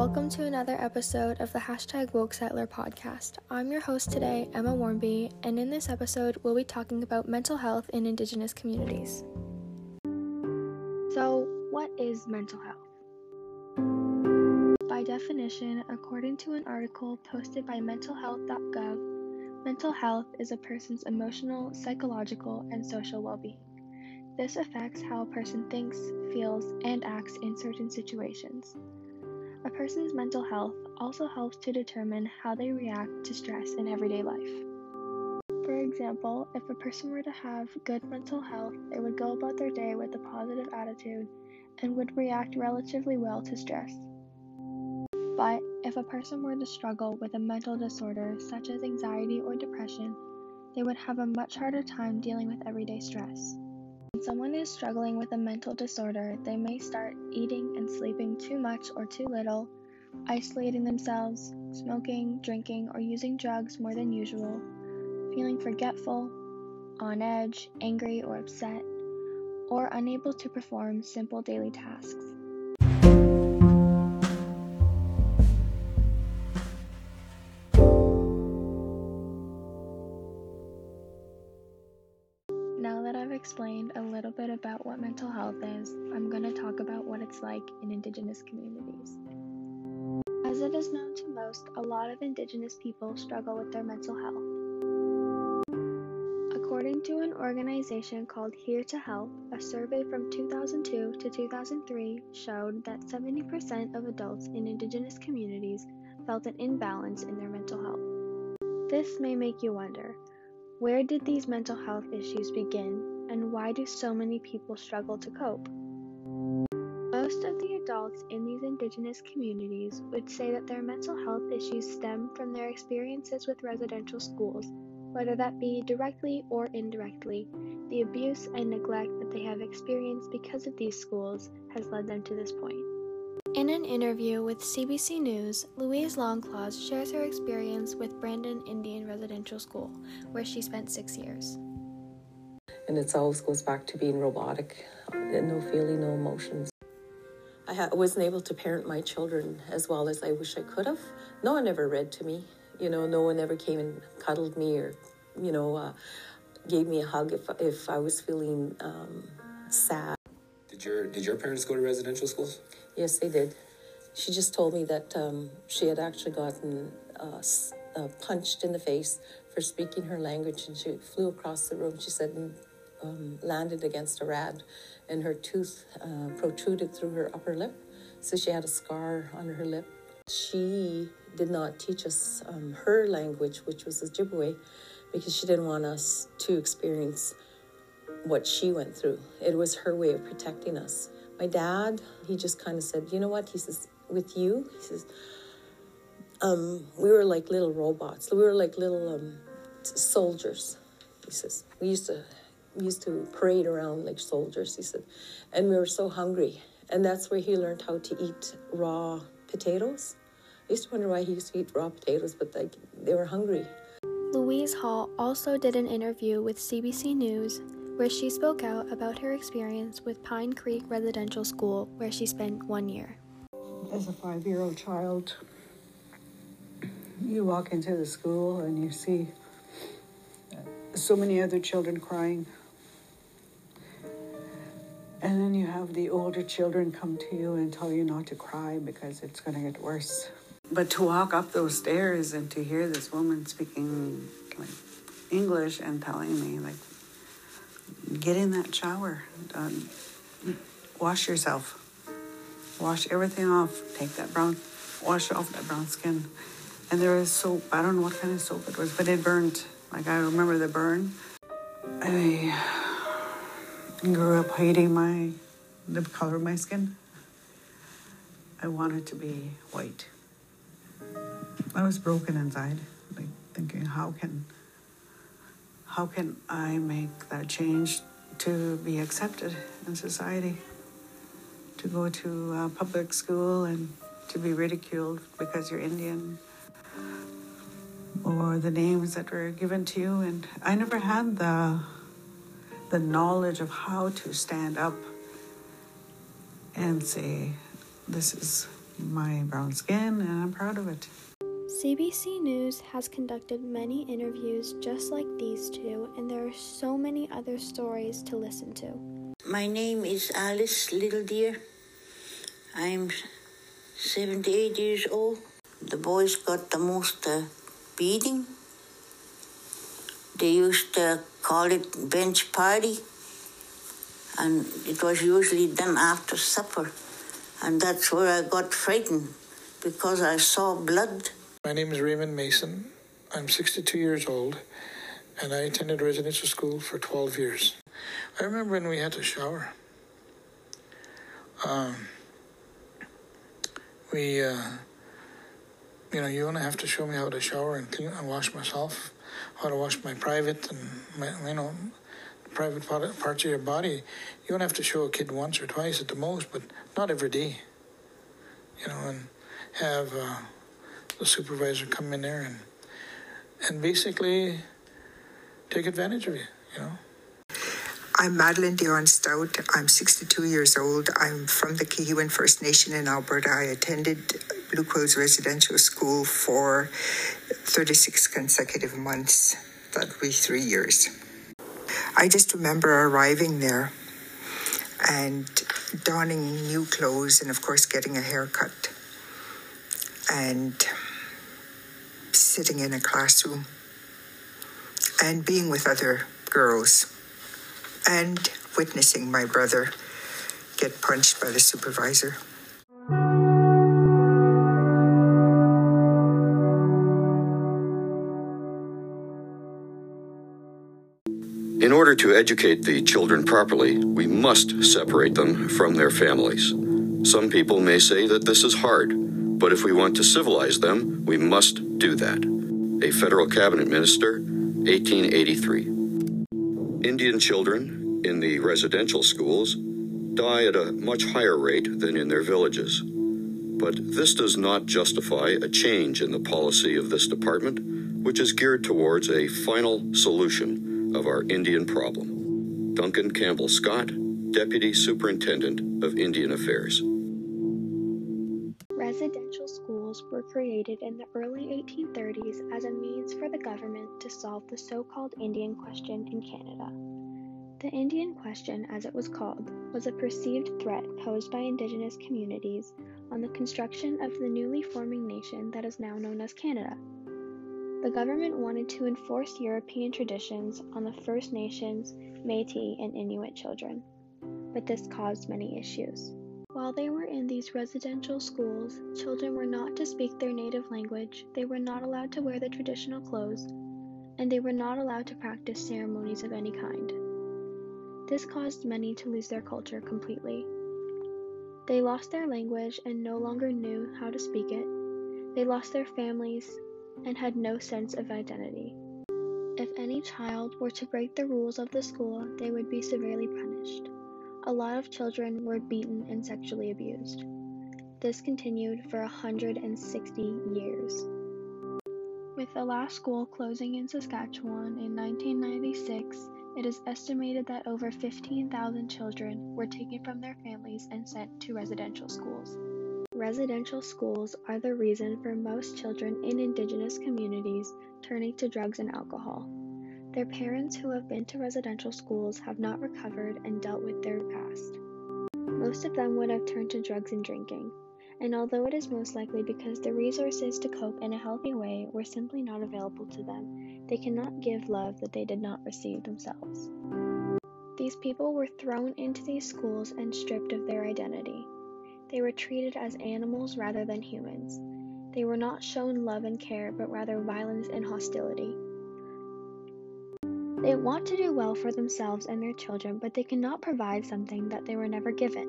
Welcome to another episode of the hashtag Woke Settler podcast. I'm your host today, Emma Warmby, and in this episode, we'll be talking about mental health in Indigenous communities. So, what is mental health? By definition, according to an article posted by mentalhealth.gov, mental health is a person's emotional, psychological, and social well being. This affects how a person thinks, feels, and acts in certain situations. A person's mental health also helps to determine how they react to stress in everyday life. For example, if a person were to have good mental health, they would go about their day with a positive attitude and would react relatively well to stress. But if a person were to struggle with a mental disorder such as anxiety or depression, they would have a much harder time dealing with everyday stress. When someone is struggling with a mental disorder, they may start eating and sleeping too much or too little, isolating themselves, smoking, drinking, or using drugs more than usual, feeling forgetful, on edge, angry, or upset, or unable to perform simple daily tasks. Explained a little bit about what mental health is, I'm going to talk about what it's like in Indigenous communities. As it is known to most, a lot of Indigenous people struggle with their mental health. According to an organization called Here to Help, a survey from 2002 to 2003 showed that 70% of adults in Indigenous communities felt an imbalance in their mental health. This may make you wonder where did these mental health issues begin, and why do so many people struggle to cope? Most of the adults in these Indigenous communities would say that their mental health issues stem from their experiences with residential schools, whether that be directly or indirectly. The abuse and neglect that they have experienced because of these schools has led them to this point. In an interview with CBC News, Louise Longclaws shares her experience with Brandon Indian Residential School, where she spent six years. And it always goes back to being robotic, no feeling, no emotions. I ha- wasn't able to parent my children as well as I wish I could have. No one ever read to me. You know, no one ever came and cuddled me or, you know, uh, gave me a hug if, if I was feeling um, sad. Did your did your parents go to residential schools? Yes, they did. She just told me that um, she had actually gotten uh, s- uh, punched in the face for speaking her language, and she flew across the room. She said, and um, landed against a rad, and her tooth uh, protruded through her upper lip, so she had a scar on her lip. She did not teach us um, her language, which was Ojibwe, because she didn't want us to experience what she went through. It was her way of protecting us. My dad, he just kind of said, you know what? He says, with you, he says, um, we were like little robots. We were like little um, soldiers. He says, we used to used to parade around like soldiers. He said, and we were so hungry, and that's where he learned how to eat raw potatoes. I used to wonder why he used to eat raw potatoes, but like they were hungry. Louise Hall also did an interview with CBC News where she spoke out about her experience with Pine Creek Residential School, where she spent one year. As a five year old child, you walk into the school and you see so many other children crying. And then you have the older children come to you and tell you not to cry because it's going to get worse. But to walk up those stairs and to hear this woman speaking like English and telling me like, get in that shower, um, wash yourself, wash everything off, take that brown, wash off that brown skin. And there was soap. I don't know what kind of soap it was, but it burned. Like I remember the burn. I grew up hating my the color of my skin. I wanted to be white. I was broken inside, like thinking, how can how can I make that change to be accepted in society? To go to public school and to be ridiculed because you're Indian, or the names that were given to you, and I never had the the knowledge of how to stand up and say, "This is my brown skin, and I'm proud of it. CBC News has conducted many interviews just like these two, and there are so many other stories to listen to. My name is Alice Little Deer. I'm 78 years old. The boys got the most uh, beating. They used to call it bench party, and it was usually done after supper. And that's where I got frightened because I saw blood. My name is Raymond Mason. I'm 62 years old, and I attended residential school for 12 years. I remember when we had to shower. Um, we, uh, you know, you only have to show me how to shower and clean and wash myself, how to wash my private and my, you know, private part, parts of your body. You don't have to show a kid once or twice at the most, but not every day. You know, and have uh, the supervisor come in there and and basically take advantage of you. You know. I'm Madeline Dion Stout. I'm 62 years old. I'm from the Kehewin First Nation in Alberta. I attended Blue Quills Residential School for 36 consecutive months. That would be three years. I just remember arriving there and donning new clothes and, of course, getting a haircut and sitting in a classroom and being with other girls and witnessing my brother get punched by the supervisor. In order to educate the children properly, we must separate them from their families. Some people may say that this is hard, but if we want to civilize them, we must do that. A federal cabinet minister, 1883. Indian children in the residential schools die at a much higher rate than in their villages. But this does not justify a change in the policy of this department, which is geared towards a final solution of our Indian problem. Duncan Campbell Scott, Deputy Superintendent of Indian Affairs. Residential schools were created in the early 1830s as a means for the government to solve the so called Indian question in Canada. The Indian question, as it was called, was a perceived threat posed by Indigenous communities on the construction of the newly forming nation that is now known as Canada. The government wanted to enforce European traditions on the First Nations, Metis, and Inuit children, but this caused many issues. While they were in these residential schools, children were not to speak their native language, they were not allowed to wear the traditional clothes, and they were not allowed to practice ceremonies of any kind. This caused many to lose their culture completely. They lost their language and no longer knew how to speak it. They lost their families, and had no sense of identity. If any child were to break the rules of the school, they would be severely punished. A lot of children were beaten and sexually abused. This continued for 160 years. With the last school closing in Saskatchewan in 1996, it is estimated that over 15,000 children were taken from their families and sent to residential schools. Residential schools are the reason for most children in Indigenous communities turning to drugs and alcohol. Their parents who have been to residential schools have not recovered and dealt with their past. Most of them would have turned to drugs and drinking, and although it is most likely because the resources to cope in a healthy way were simply not available to them, they cannot give love that they did not receive themselves. These people were thrown into these schools and stripped of their identity. They were treated as animals rather than humans. They were not shown love and care, but rather violence and hostility. They want to do well for themselves and their children, but they cannot provide something that they were never given.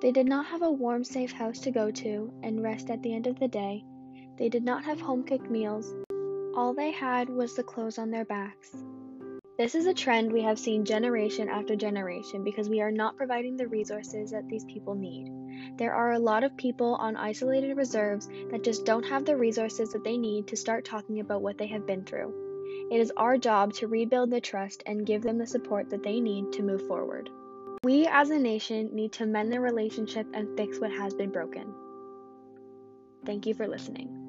They did not have a warm, safe house to go to and rest at the end of the day. They did not have home cooked meals. All they had was the clothes on their backs. This is a trend we have seen generation after generation because we are not providing the resources that these people need. There are a lot of people on isolated reserves that just don't have the resources that they need to start talking about what they have been through. It is our job to rebuild the trust and give them the support that they need to move forward. We as a nation need to mend the relationship and fix what has been broken. Thank you for listening.